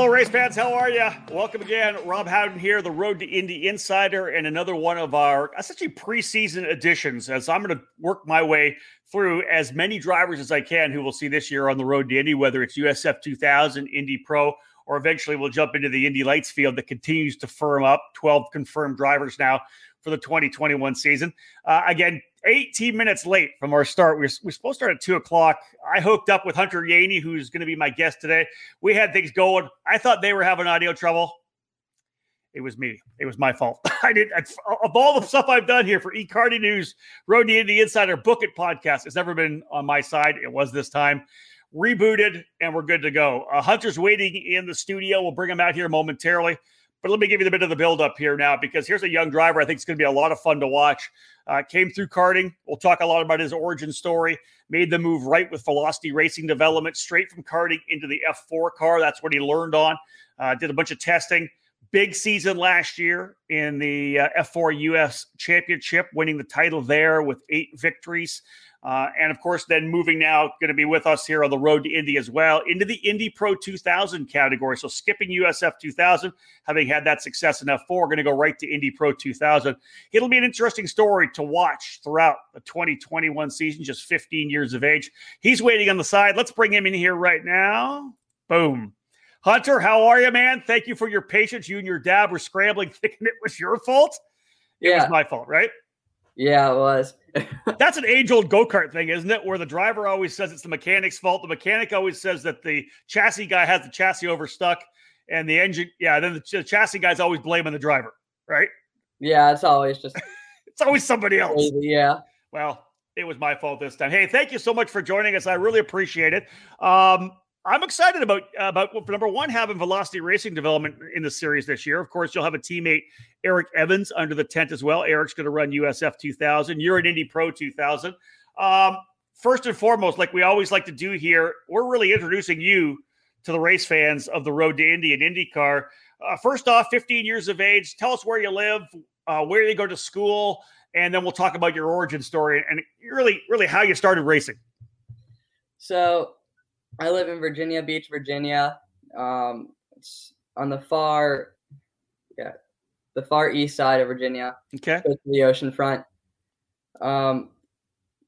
Hello, race fans. How are you? Welcome again. Rob Howden here, the Road to Indy Insider, and another one of our essentially preseason editions. As I'm going to work my way through as many drivers as I can who will see this year on the road to Indy, whether it's USF 2000, Indy Pro, or eventually we'll jump into the Indy Lights field that continues to firm up. 12 confirmed drivers now for the 2021 season. Uh, again, 18 minutes late from our start. We are we supposed to start at two o'clock. I hooked up with Hunter Yeany, who's going to be my guest today. We had things going. I thought they were having audio trouble. It was me. It was my fault. I did of all the stuff I've done here for eKartingNews, Road to Indy Insider Book It podcast. It's never been on my side. It was this time. Rebooted and we're good to go. Uh, Hunter's waiting in the studio. We'll bring him out here momentarily. But let me give you a bit of the build up here now because here's a young driver I think it's going to be a lot of fun to watch. Uh, came through karting. We'll talk a lot about his origin story. Made the move right with Velocity Racing Development, straight from karting into the F4 car. That's what he learned on. Uh, did a bunch of testing. Big season last year in the uh, F4 US Championship, winning the title there with eight victories. Uh, and of course, then moving now, going to be with us here on the road to Indy as well, into the Indy Pro 2000 category. So skipping USF 2000, having had that success in F4, going to go right to Indy Pro 2000. It'll be an interesting story to watch throughout the 2021 season, just 15 years of age. He's waiting on the side. Let's bring him in here right now. Boom. Hunter, how are you, man? Thank you for your patience. You and your dad were scrambling, thinking it was your fault. It yeah. was my fault, right? Yeah, it was. That's an age old go kart thing, isn't it? Where the driver always says it's the mechanic's fault. The mechanic always says that the chassis guy has the chassis overstuck, and the engine, yeah, then the, the chassis guy's always blaming the driver, right? Yeah, it's always just. it's always somebody else. Yeah. Well, it was my fault this time. Hey, thank you so much for joining us. I really appreciate it. Um, I'm excited about about number one having Velocity Racing development in the series this year. Of course, you'll have a teammate Eric Evans under the tent as well. Eric's going to run USF 2000. You're an Indy Pro 2000. Um, first and foremost, like we always like to do here, we're really introducing you to the race fans of the Road to Indy and IndyCar. Uh, first off, 15 years of age. Tell us where you live, uh, where you go to school, and then we'll talk about your origin story and really, really how you started racing. So I live in Virginia Beach, Virginia. Um, it's on the far, yeah, the far east side of Virginia. Okay. To the ocean front. Um,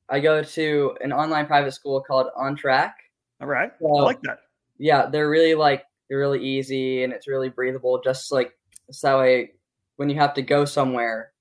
I go to an online private school called On Track. All right. So, I like that. Yeah, they're really like they're really easy and it's really breathable. Just like so, way when you have to go somewhere,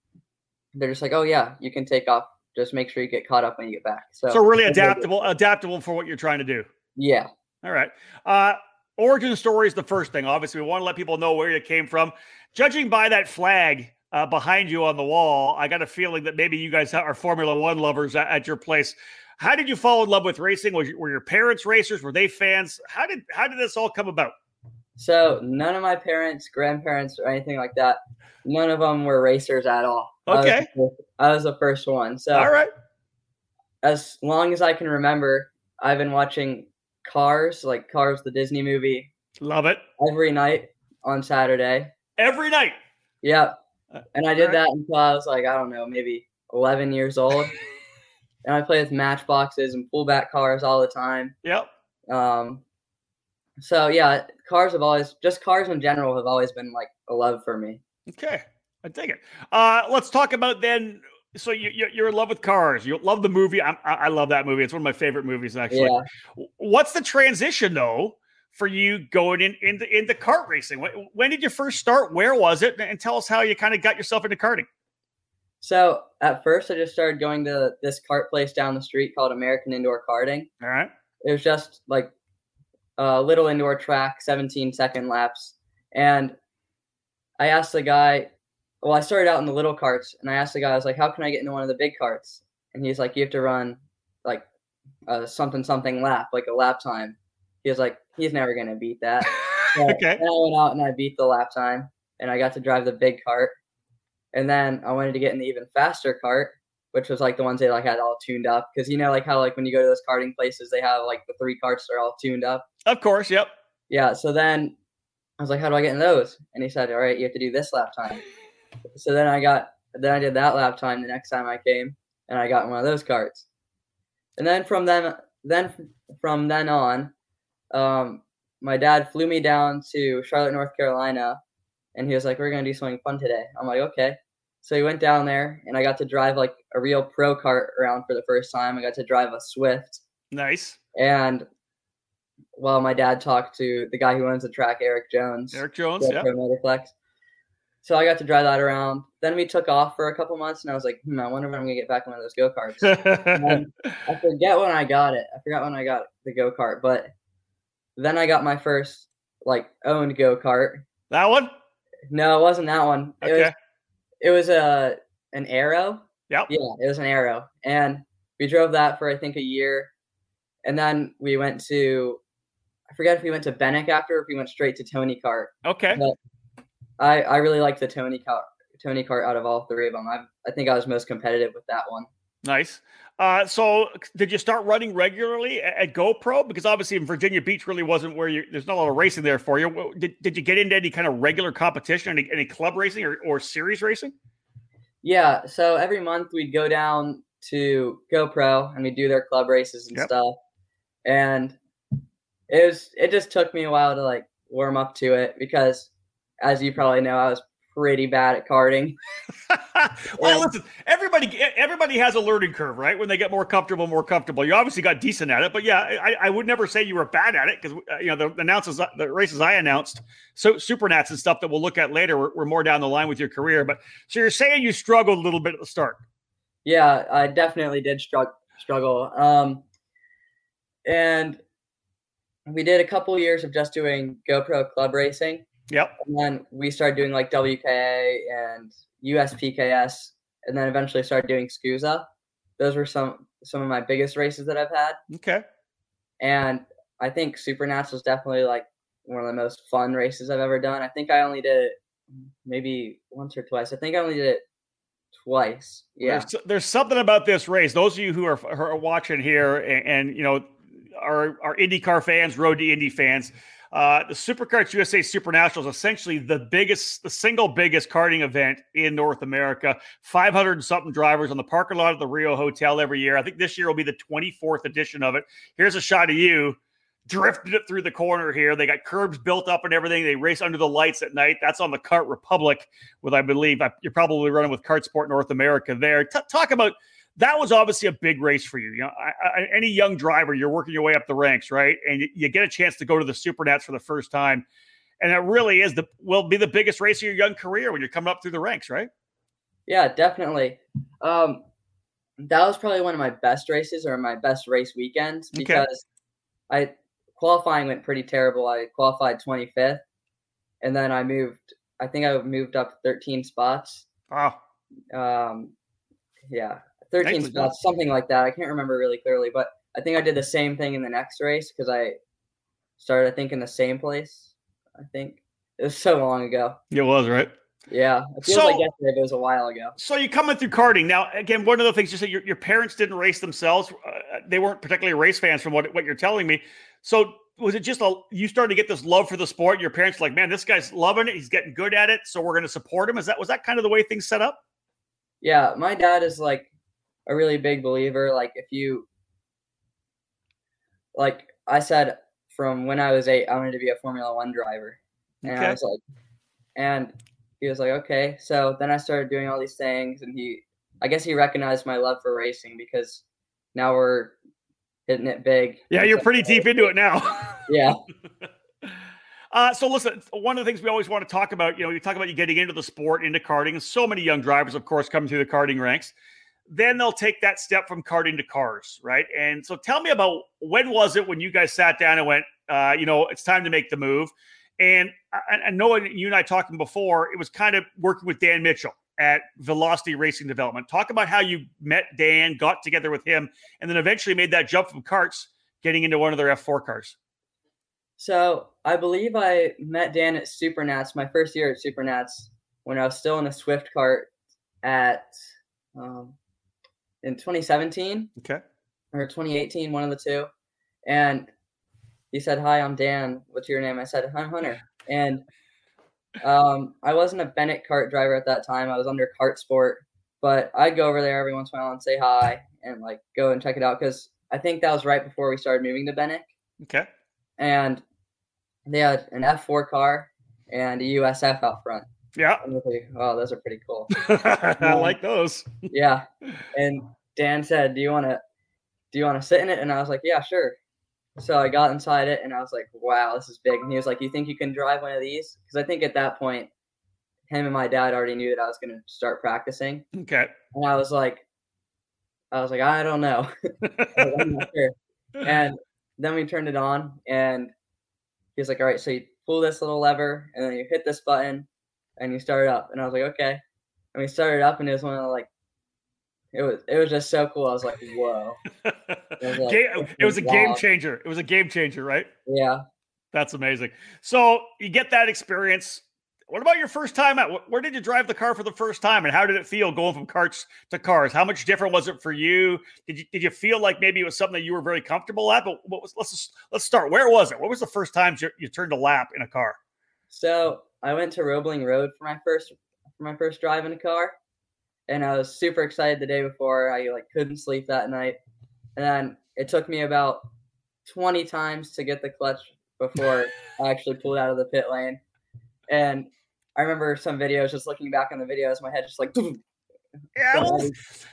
they're just like, oh yeah, you can take off. Just make sure you get caught up when you get back. So, so really adaptable, adaptable for what you're trying to do. Yeah. All right. Uh, origin story is the first thing. Obviously, we want to let people know where you came from. Judging by that flag uh, behind you on the wall, I got a feeling that maybe you guys are Formula One lovers at, at your place. How did you fall in love with racing? Was, were your parents racers? Were they fans? How did how did this all come about? So none of my parents, grandparents, or anything like that, none of them were racers at all. Okay, I was, I was the first one. So all right, as long as I can remember, I've been watching Cars, like Cars, the Disney movie. Love it. Every night on Saturday. Every night. Yeah. Uh, and I did right. that until I was like, I don't know, maybe 11 years old. and I play with matchboxes and pullback cars all the time. Yep. Um, so yeah, cars have always, just cars in general have always been like a love for me. Okay. I take it. Uh, let's talk about then so you, you're in love with cars. You love the movie. I, I love that movie. It's one of my favorite movies, actually. Yeah. What's the transition though for you going in into into kart racing? When, when did you first start? Where was it? And tell us how you kind of got yourself into karting. So at first, I just started going to this kart place down the street called American Indoor Karting. All right. It was just like a little indoor track, 17 second laps, and I asked the guy well, I started out in the little carts, and I asked the guy, I was like, "How can I get into one of the big carts?" And he's like, "You have to run like a something something lap, like a lap time." He was like, "He's never gonna beat that." So okay. Then I went out and I beat the lap time, and I got to drive the big cart. And then I wanted to get in the even faster cart, which was like the ones they like had all tuned up, because you know, like how like when you go to those karting places, they have like the three carts that are all tuned up. Of course, yep. Yeah. So then I was like, "How do I get in those?" And he said, "All right, you have to do this lap time." So then I got then I did that lap time the next time I came, and I got one of those carts. And then from then then from then on, um, my dad flew me down to Charlotte, North Carolina, and he was like, "We're gonna do something fun today." I'm like, "Okay." So he went down there, and I got to drive like a real pro kart around for the first time. I got to drive a Swift. Nice. And while my dad talked to the guy who owns the track, Eric Jones. Eric Jones, yeah. Motorplex. So I got to drive that around. Then we took off for a couple months, and I was like, hmm, I wonder when I'm gonna get back on one of those go karts. I forget when I got it. I forgot when I got the go kart, but then I got my first like owned go kart. That one? No, it wasn't that one. Okay. It was it was a an arrow. Yep. Yeah, it was an arrow. And we drove that for I think a year. And then we went to I forget if we went to Benik after or if we went straight to Tony Kart. Okay. But I, I really like the Tony Kart Tony Kart out of all three of them. I I think I was most competitive with that one. Nice. Uh, so did you start running regularly at, at GoPro? Because obviously in Virginia Beach really wasn't where you. There's not a lot of racing there for you. Did, did you get into any kind of regular competition, any, any club racing or, or series racing? Yeah. So every month we'd go down to GoPro and we'd do their club races and Yep. stuff. And it was it just took me a while to like warm up to it because as you probably know, I was pretty bad at karting. well, listen, everybody everybody has a learning curve, right? When they get more comfortable, more comfortable. You obviously got decent at it, but yeah, I, I would never say you were bad at it because uh, you know the announces the races I announced, so supernats and stuff that we'll look at later were, were more down the line with your career. But so you're saying you struggled a little bit at the start. Yeah, I definitely did struggle. Struggle. Um, and we did a couple years of just doing GoPro club racing, Yep. and then we started doing like WKA and USPKS, and then eventually started doing SKUSA. Those were some some of my biggest races that I've had, Okay. and I think Supernats was definitely like one of the most fun races I've ever done. I think I only did it maybe once or twice. I think I only did it twice. Yeah. There's, there's something about this race. Those of you who are, who are watching here and, and you know are are IndyCar fans, Road to Indy fans. Uh, the SuperKarts USA Supernational is essentially the biggest, the single biggest karting event in North America. 500 and something drivers on the parking lot of the Rio Hotel every year. I think this year will be the 24th edition of it. Here's a shot of you drifted it through the corner here. They got curbs built up and everything. They race under the lights at night. That's on the Kart Republic, with I believe I- you're probably running with Kart Sport North America there. T- talk about that was obviously a big race for you. You know, I, I, any young driver, you're working your way up the ranks, right? And you, you get a chance to go to the Supernats for the first time, and it really is the will be the biggest race of your young career when you're coming up through the ranks, right? Yeah, definitely. Um, that was probably one of my best races or my best race weekends Okay. because I qualifying went pretty terrible. I qualified 25th, and then I moved. I think I moved up 13 spots. Wow. Um, yeah, 13 spots, something like that. I can't remember really clearly, but I think I did the same thing in the next race because I started, I think, in the same place. I think it was so long ago. It was right. Yeah, it feels So- like yesterday, it was a while ago. So you're coming through karting now? Again, one of the things you said your, your parents didn't race themselves. Uh, they weren't particularly race fans, from what what you're telling me. So was it just a you started to get this love for the sport? Your parents were like, man, this guy's loving it. He's getting good at it. So we're going to support him. Is that was that kind of the way things set up? Yeah, my dad is like a really big believer. Like if you like I said from when I was eight, I wanted to be a Formula One driver. And Okay. I was like and he was like, Okay. So then I started doing all these things and he I guess he recognized my love for racing because now we're hitting it big. Yeah, you're pretty deep into it now. Yeah. Uh, so listen, one of the things we always want to talk about, you know, you talk about you getting into the sport, into karting, and so many young drivers, of course, come through the karting ranks. Then they'll take that step from karting to cars, right? And so tell me about when was it when you guys sat down and went, uh, you know, it's time to make the move. And I, I know you and I talking before, it was kind of working with Dan Mitchell at Velocity Racing Development. Talk about how you met Dan, got together with him, and then eventually made that jump from carts getting into one of their F4 cars. So I believe I met Dan at Supernats, my first year at Supernats, when I was still in a Swift cart at um, in 2017 Okay. or 2018, one of the two. And he said, "Hi, I'm Dan. What's your name?" I said, "I'm Hunter." And um, I wasn't a Benik cart driver at that time. I was under KartSport, but I'd go over there every once in a while and say hi and like go and check it out because I think that was right before we started moving to Benik Okay. and they had an F4 car and a USF out front. Yeah. Oh, those are pretty cool. I um, like those. yeah. And Dan said, "Do you want to do you want to sit in it?" And I was like, "Yeah, sure." So I got inside it and I was like, "Wow, this is big." And he was like, "You think you can drive one of these?" Because I think at that point, him and my dad already knew that I was going to start practicing. Okay. And I was like, I was like, I don't know. I'm not sure. And then we turned it on, and he was like, "All right, so you pull this little lever, and then you hit this button, and you start up." And I was like, "Okay." And we started up, and it was one of the like, it was it was just so cool. I was like, "Whoa!" It was, like, game, it was a game changer. It was a game changer, right? Yeah. That's amazing. So you get that experience what about your first time out? Where did you drive the car for the first time, and how did it feel going from carts to cars? How much different was it for you? Did you did you feel like maybe it was something that you were very comfortable at? But what was, let's let's start. Where was it? What was the first time you, you turned a lap in a car? So I went to Roebling Road for my first for my first drive in a car, and I was super excited the day before. I like couldn't sleep that night, and then it took me about twenty times to get the clutch before I actually pulled out of the pit lane. And I remember some videos, just looking back on the videos, my head just like. Yeah, well,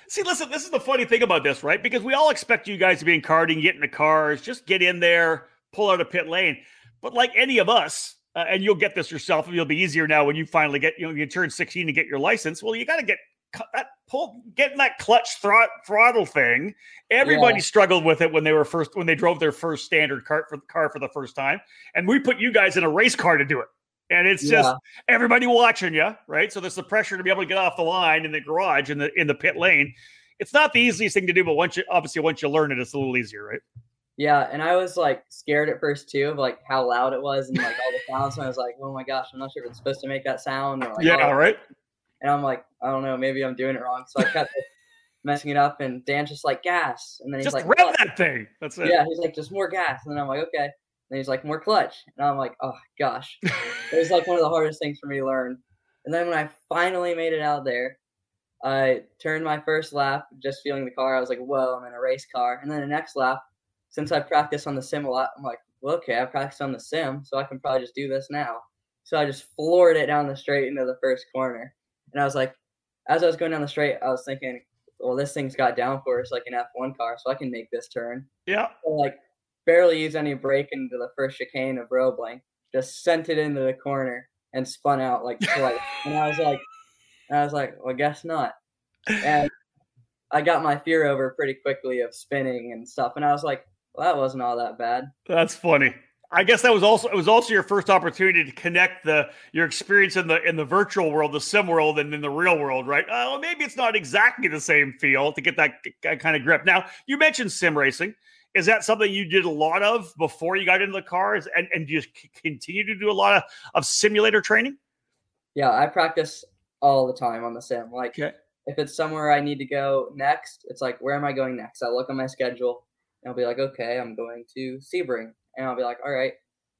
see, listen, this is the funny thing about this, right? Because we all expect you guys to be in karting, get in the cars, just get in there, pull out a pit lane. But like any of us, uh, and you'll get this yourself, and it'll be easier now when you finally get, you know, you turn 16 to get your license. Well, you got to get that pull, getting that clutch throt, throttle thing. Everybody yeah. struggled with it when they were first, when they drove their first standard car for the car for the first time. And we put you guys in a race car to do it. And it's yeah. just everybody watching you, right? So there's the pressure to be able to get off the line in the garage in the in the pit lane. It's not the easiest thing to do, but once you obviously once you learn it, it's a little easier, right? Yeah, and I was like scared at first too of like how loud it was and like all the sounds. And I was like, oh my gosh, I'm not sure if it's supposed to make that sound. Or, like, yeah, all right. And I'm like, I don't know, maybe I'm doing it wrong. So I kept messing it up, and Dan's just like gas, and then he's just like, rev that thing. That's it. Yeah, he's like, just more gas, and then I'm like, okay. And he's like, more clutch. And I'm like, oh gosh. it was like one of the hardest things for me to learn. And then when I finally made it out there, I turned my first lap, just feeling the car. I was like, whoa, I'm in a race car. And then the next lap, since I practiced on the sim a lot, I'm like, well, okay, I practiced on the sim, so I can probably just do this now. So I just floored it down the straight into the first corner. And I was like, as I was going down the straight, I was thinking, well, this thing's got downforce like an F1 car, so I can make this turn. Yeah. So like barely use any brake into the first chicane of Roebling, just sent it into the corner and spun out like twice. and I was like, I was like, well, guess not. And I got my fear over pretty quickly of spinning and stuff. And I was like, well, that wasn't all that bad. That's funny. I guess that was also it was also your first opportunity to connect the your experience in the in the virtual world, the sim world, and in the real world, right? Oh, maybe it's not exactly the same feel to get that, kind of grip. Now, you mentioned sim racing. Is that something you did a lot of before you got into the cars, and and do you continue to do a lot of, of simulator training? Yeah, I practice all the time on the sim. Like okay. if it's somewhere I need to go next, it's like where am I going next? I look on my schedule I'll be like, okay, I'm going to Sebring, and I'll be like, all right.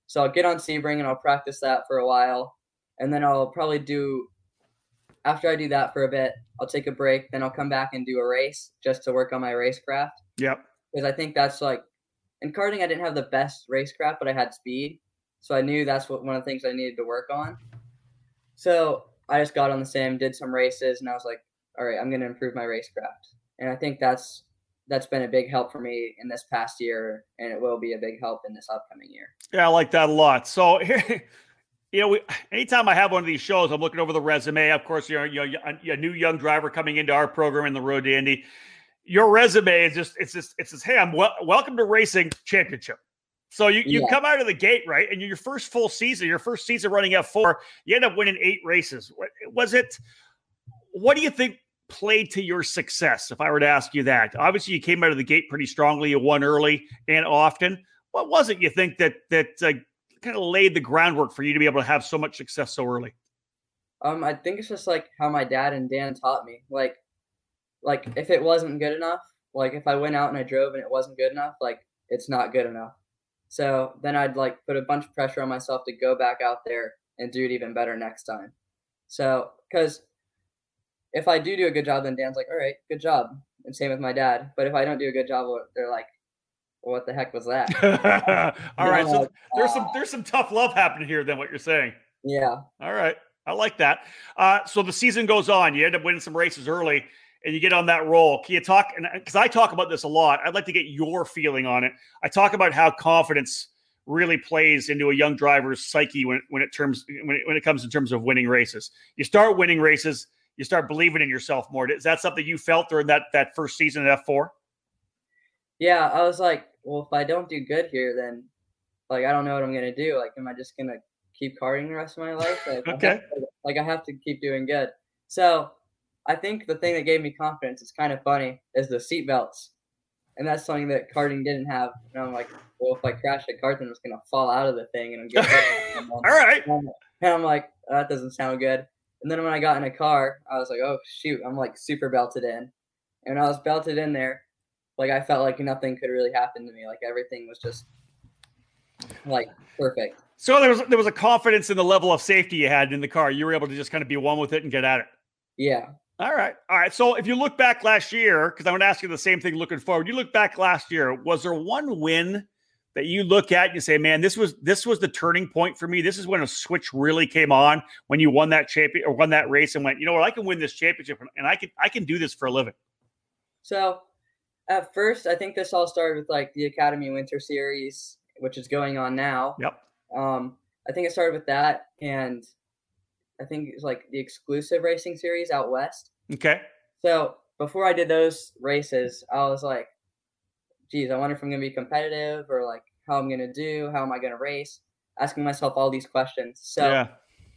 So I'll get on Sebring and I'll practice that for a while, and then I'll probably do. After I do that for a bit, I'll take a break. Then I'll come back and do a race just to work on my racecraft. Yep because I think that's like in karting I didn't have the best racecraft, but I had speed, so I knew that's what one of the things I needed to work on. So I just got on the sim, did some races, and I was like, all right, I'm going to improve my racecraft, and I think that's that's been a big help for me in this past year, and it will be a big help in this upcoming year. Yeah, I like that a lot. So. you know, we, anytime I have one of these shows, I'm looking over the resume. Of course, you're, you're a new young driver coming into our program in the Road to Indy your resume is just it's just it's just hey i'm wel- welcome to racing championship so you, you yeah. come out of the gate right and your first full season your first season running f4 you end up winning eight races was it what do you think played to your success if i were to ask you that. Obviously you came out of the gate pretty strongly. You won early and often. What was it you think that that uh, kind of laid the groundwork for you to be able to have so much success so early? Um i think it's just like how my dad and dan taught me. Like like if it wasn't good enough, like if I went out and I drove and it wasn't good enough, like it's not good enough. So then I'd like put a bunch of pressure on myself to go back out there and do it even better next time. So because if I do do a good job, then Dan's like, all right, good job. And same with my dad. But if I don't do a good job, they're like, what the heck was that? All right, so there's some there's some tough love happening here. Then what you're saying? Yeah. All right, I like that. Uh, so the season goes on. You end up winning some races early, and you get on that roll. Can you talk? Because I talk about this a lot. I'd like to get your feeling on it. I talk about how confidence really plays into a young driver's psyche when when it terms when it, when it comes in terms of winning races. You start winning races, you start believing in yourself more. Is that something you felt during that that first season at F four? Yeah, I was like, well, if I don't do good here, then like I don't know what I'm gonna do. Like, am I just gonna keep karting the rest of my life? Like, okay. I to, like I have to keep doing good. So I think the thing that gave me confidence, is kind of funny, is the seat belts. And that's something that karting didn't have. And I'm like, well, if I crash a kart, then it's gonna fall out of the thing and I'm getting All right. And I'm like, that doesn't sound good. And then when I got in a car, I was like, oh shoot, I'm like super belted in. And when I was belted in there, like I felt like nothing could really happen to me. Like everything was just like perfect. So there was there was a confidence in the level of safety you had in the car. You were able to just kind of be one with it and get at it. Yeah. All right. All right. So if you look back last year, because I'm going to ask you the same thing looking forward, you look back last year, was there one win that you look at and you say, man, this was this was the turning point for me. This is when a switch really came on when you won that champion or won that race and went, you know what, I can win this championship and I can I can do this for a living. So at first, I think this all started with like the Academy Winter Series, which is going on now. Yep. Um, I think it started with that, and I think it's like the exclusive racing series out west. Okay. So before I did those races, I was like, geez, I wonder if I'm going to be competitive or like how I'm going to do, how am I going to race, asking myself all these questions. So yeah.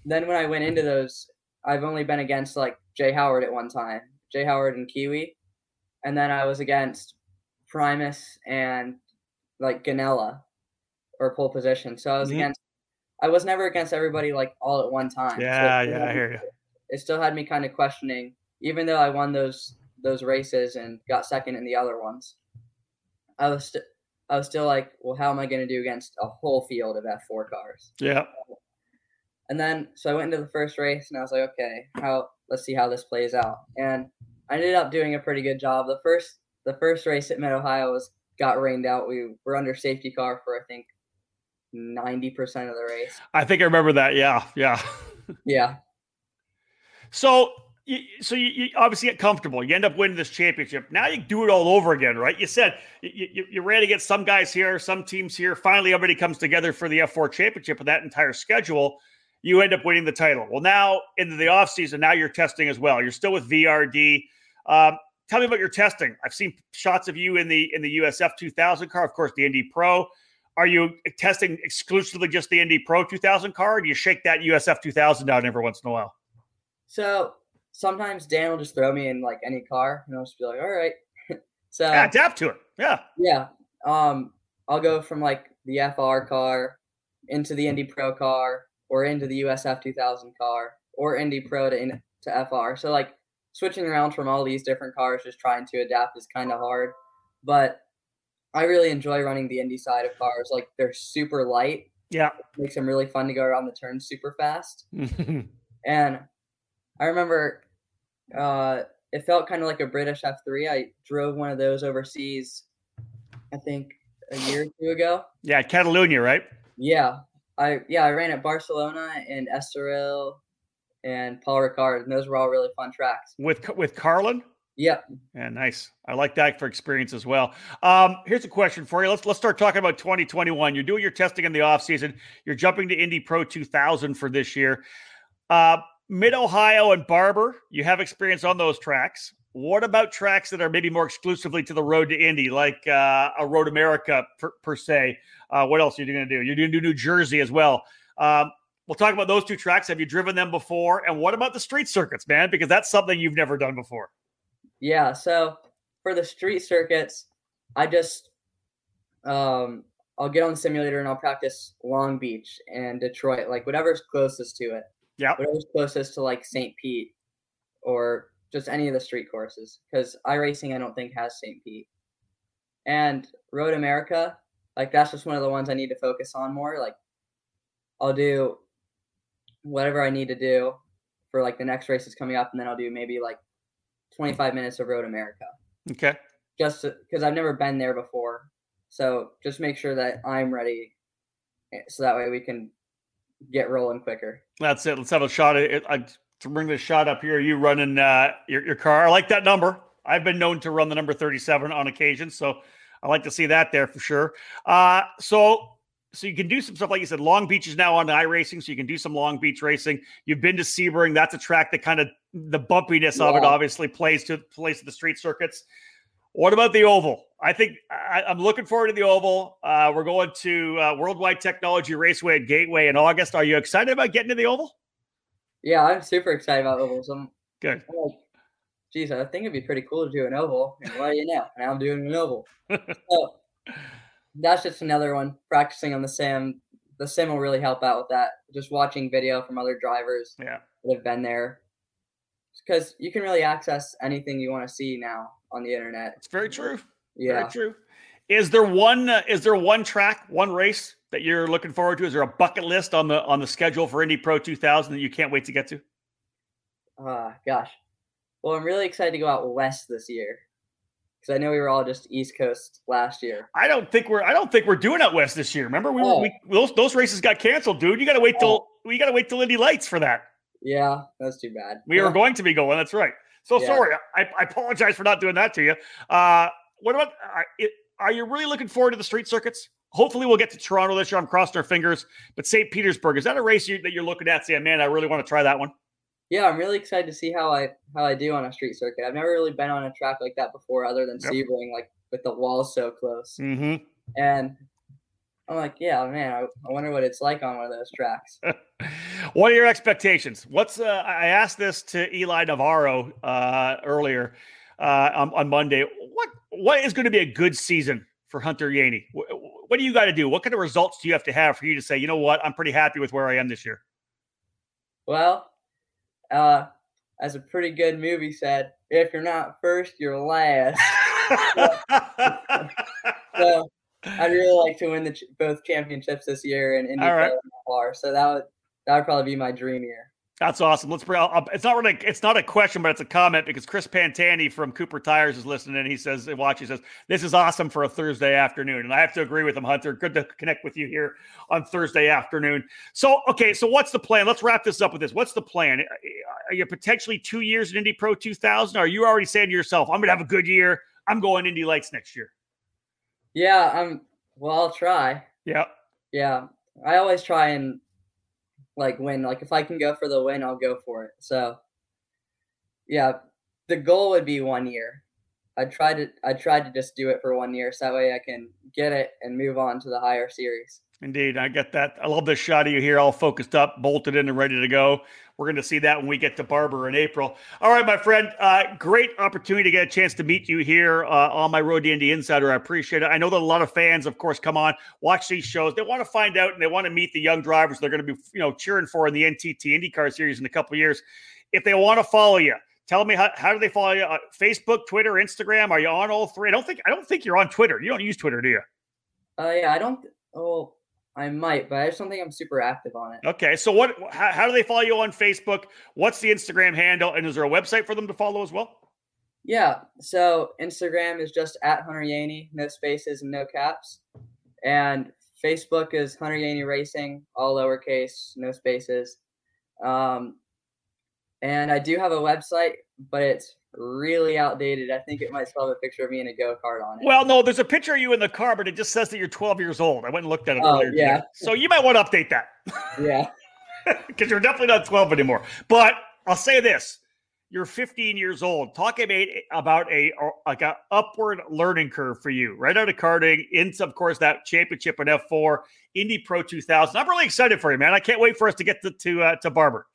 then when I went into those, I've only been against like Jay Howard at one time, Jay Howard and Kiwi and then I was against Primus and like Ganella or pole position. So I was mm-hmm. against. I was never against everybody like all at one time. Yeah, so yeah, I hear you. It still had me kind of questioning, even though I won those those races and got second in the other ones. I was st- I was still like, well, how am I going to do against a whole field of F4 cars? Yeah. And then so I went into the first race and I was like, okay, how let's see how this plays out. And I ended up doing a pretty good job. The first the first race at Mid Ohio was got rained out. We were under safety car for I think ninety percent of the race. I think I remember that. Yeah, yeah, yeah. So, you, so you, you, obviously get comfortable. You end up winning this championship. Now you do it all over again, right? You said you, you, ran against some guys here, some teams here. Finally, everybody comes together for the F4 championship of that entire schedule you end up winning the title. Well, now into the offseason, now you're testing as well. You're still with VRD. Um, tell me about your testing. I've seen shots of you in the in the USF 2000 car, of course, the Indy Pro. Are you testing exclusively just the Indy Pro 2000 car, or do you shake that USF 2000 down every once in a while? So sometimes Dan will just throw me in like any car, and I'll just be like, "All right." so yeah, adapt to it. Yeah, yeah. Um, I'll go from like the FR car into the Indy Pro car, or into the USF 2000 car, or Indy Pro to to FR. So like switching around from all these different cars, just trying to adapt is kind of hard. But I really enjoy running the Indy side of cars. Like they're super light. Yeah. It makes them really fun to go around the turns super fast. and I remember uh, it felt kind of like a British F3. I drove one of those overseas, I think a year or two ago. Yeah, Catalonia, right? Yeah. I yeah, I ran at Barcelona and Estoril and Paul Ricard, and those were all really fun tracks. With with Carlin? Yep. Yeah, nice. I like that for experience as well. Um, here's a question for you. Let's let's start talking about 2021. You're doing your testing in the off season. You're jumping to Indy Pro 2000 for this year. Uh, Mid Ohio and Barber, you have experience on those tracks. What about tracks that are maybe more exclusively to the road to Indy, like uh, a Road America per, per se? Uh, what else are you going to do? You're going to do New Jersey as well. Um, We'll talk about those two tracks. Have you driven them before? And what about the street circuits, man? Because that's something you've never done before. Yeah. So for the street circuits, I just um I'll get on the simulator and I'll practice Long Beach and Detroit, like whatever's closest to it. Yeah. Whatever's closest to like St. Pete or just any of the street courses. Because iRacing I don't think has St. Pete. And Road America, like that's just one of the ones I need to focus on more. Like I'll do whatever I need to do for like the next race is coming up, and then I'll do maybe like 25 minutes of Road America. Okay. Just because I've never been there before, So just make sure that I'm ready, eh, so that way we can get rolling quicker. That's it. Let's have a shot at it. I, to bring this shot up here, you running uh, your, your car. I like that number. I've been known to run the number 37 on occasion. So I like to see that there for sure. Uh, so so you can do some stuff like you said. Long Beach is now on iRacing, so you can do some Long Beach racing. You've been to Sebring. That's a track that kind of the bumpiness yeah. of it obviously plays to plays to the street circuits. What about the oval? I think I, am looking forward to the oval. Uh, we're going to uh, Worldwide Technology Raceway at Gateway in August. Are you excited about getting to the oval? Yeah, I'm super excited about ovals. I'm good. I'm like, geez, I think it'd be pretty cool to do an oval. And what do you know? Now I'm doing an oval. so that's just another one. Practicing on the sim. The sim will really help out with that. Just watching video from other drivers yeah. that have been there. Because you can really access anything you want to see now on the internet. It's very true. Yeah, very true. Is there one? Uh, is there one track, one race that you're looking forward to? Is there a bucket list on the on the schedule for Indy Pro 2000 that you can't wait to get to? Uh gosh. Well, I'm really excited to go out west this year because I know we were all just East Coast last year. I don't think we're I don't think we're doing out west this year. Remember, we, oh. we those those races got canceled, dude. You got to wait till oh. we got to wait till Indy Lights for that. Yeah, that's too bad. We yeah. were going to be going. That's right. So yeah. sorry. I, I, apologize for not doing that to you. Uh, what about? Uh, are you really looking forward to the street circuits? Hopefully, we'll get to Toronto this year. I'm crossing our fingers. But St. Petersburg is that a race you, that you're looking at? Saying, man, I really want to try that one. Yeah, I'm really excited to see how I how I do on a street circuit. I've never really been on a track like that before, other than yep. Sebring, like with the walls so close. Mm-hmm. And I'm like, yeah, man, I, I, wonder what it's like on one of those tracks. what are your expectations? What's uh, I asked this to Eli Navarro uh, earlier uh, on, on Monday. What what is going to be a good season for Hunter Yeany? What, what do you got to do? What kind of results do you have to have for you to say, you know what, I'm pretty happy with where I am this year? Well, uh, as a pretty good movie said, if you're not first, you're last. so I'd really like to win the ch- both championships this year and Indy right. So that would that would probably be my dream year. That's awesome. Let's bring. I'll, it's not really. It's not a question, but it's a comment because Chris Pantani from Cooper Tires is listening. and He says, "Watch." He says, "This is awesome for a Thursday afternoon," and I have to agree with him, Hunter. Good to connect with you here on Thursday afternoon. So, okay. So, what's the plan? Let's wrap this up with this. What's the plan? Are you potentially two years in Indy Pro 2000? Or are you already saying to yourself, "I'm going to have a good year. I'm going Indy Lights next year"? Yeah. I'm. Well, I'll try. Yeah. Yeah. I always try and like win. Like if I can go for the win, I'll go for it. So yeah, the goal would be one year. I tried to I tried to just do it for one year so that way I can get it and move on to the higher series. Indeed, I get that. I love this shot of you here, all focused up, bolted in, and ready to go. We're going to see that when we get to Barber in April. All right, my friend. Uh, great opportunity to get a chance to meet you here uh, on my Road to Indy Insider. I appreciate it. I know that a lot of fans, of course, come on, watch these shows. They want to find out and they want to meet the young drivers they're going to be, you know, cheering for in the NTT IndyCar Series in a couple years. If they want to follow you, tell me how, how do they follow you? Uh, Facebook, Twitter, Instagram? Are you on all three? I don't think I don't think you're on Twitter. You don't use Twitter, do you? Uh, yeah, I don't. Oh, I might, but I just don't think I'm super active on it. Okay, so what? How, how, do they follow you on Facebook? What's the Instagram handle, and is there a website for them to follow as well? Yeah, so Instagram is just at Hunter Yeany, no spaces and no caps, and Facebook is Hunter Yeany Racing, all lowercase, no spaces. Um, and I do have a website, but it's really outdated. I think it might still have a picture of me in a go kart on it. Well, no, there's a picture of you in the car, but it just says that you're 12 years old. I went and looked at it oh, earlier. Yeah. Today. So you might want to update that. Yeah. Because you're definitely not 12 anymore. But I'll say this. You're 15 years old. Talk about a like a upward learning curve for you, right out of karting into, of course, that championship in F4, Indy Pro 2000. I'm really excited for you, man. I can't wait for us to get to to, uh, to Barber.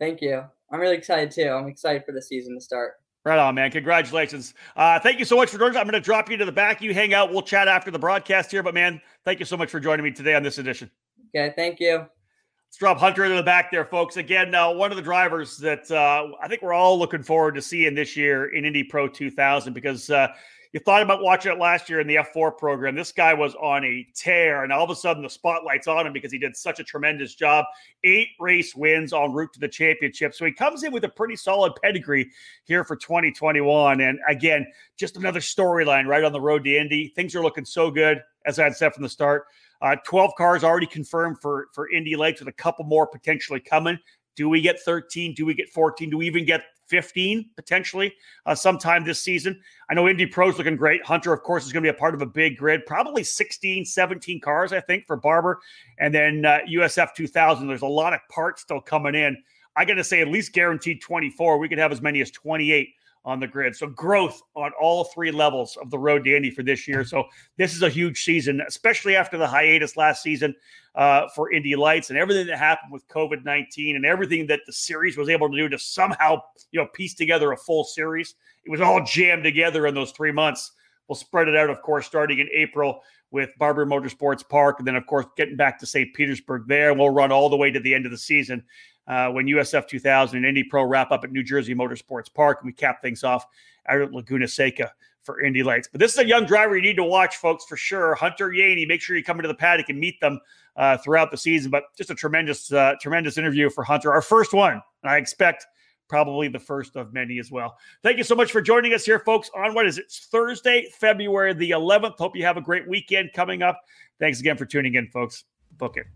Thank you. I'm really excited too. I'm excited for the season to start. Right on, man. Congratulations. Uh, thank you so much for joining us. I'm going to drop you to the back. You hang out. We'll chat after the broadcast here. But, man, thank you so much for joining me today on this edition. Okay. Thank you. Let's drop Hunter into the back there, folks. Again, uh, one of the drivers that uh, I think we're all looking forward to seeing this year in Indy Pro 2000 because uh, you thought about watching it last year in the F4 program. This guy was on a tear, and all of a sudden the spotlight's on him because he did such a tremendous job. Eight race wins en route to the championship. So he comes in with a pretty solid pedigree here for 2021. And again, just another storyline right on the road to Indy. Things are looking so good, as I had said from the start. Uh, 12 cars already confirmed for, for Indy Lights with a couple more potentially coming. Do we get 13? Do we get 14? Do we even get 15 potentially uh, sometime this season? I know Indy Pro's looking great. Hunter, of course, is going to be a part of a big grid, probably 16, 17 cars, I think, for Barber. And then uh, USF 2000, there's a lot of parts still coming in. I got to say, at least guaranteed 24. We could have as many as 28 on the grid. So growth on all three levels of the road to Indy for this year. So this is a huge season, especially after the hiatus last season uh, for Indy Lights and everything that happened with COVID nineteen and everything that the series was able to do to somehow you know piece together a full series. It was all jammed together in those three months. We'll spread it out, of course, starting in April with Barber Motorsports Park, and then of course getting back to St. Petersburg there. We'll run all the way to the end of the season uh, when USF 2000 and Indy Pro wrap up at New Jersey Motorsports Park, and we cap things off at Laguna Seca for Indy Lights. But this is a young driver you need to watch, folks, for sure. Hunter Yeany, make sure you come into the paddock and meet them uh, throughout the season. But just a tremendous, uh, tremendous interview for Hunter, our first one. And I expect probably the first of many as well. Thank you so much for joining us here, folks, on what is it? It's Thursday, February the 11th. Hope you have a great weekend coming up. Thanks again for tuning in, folks. Book it.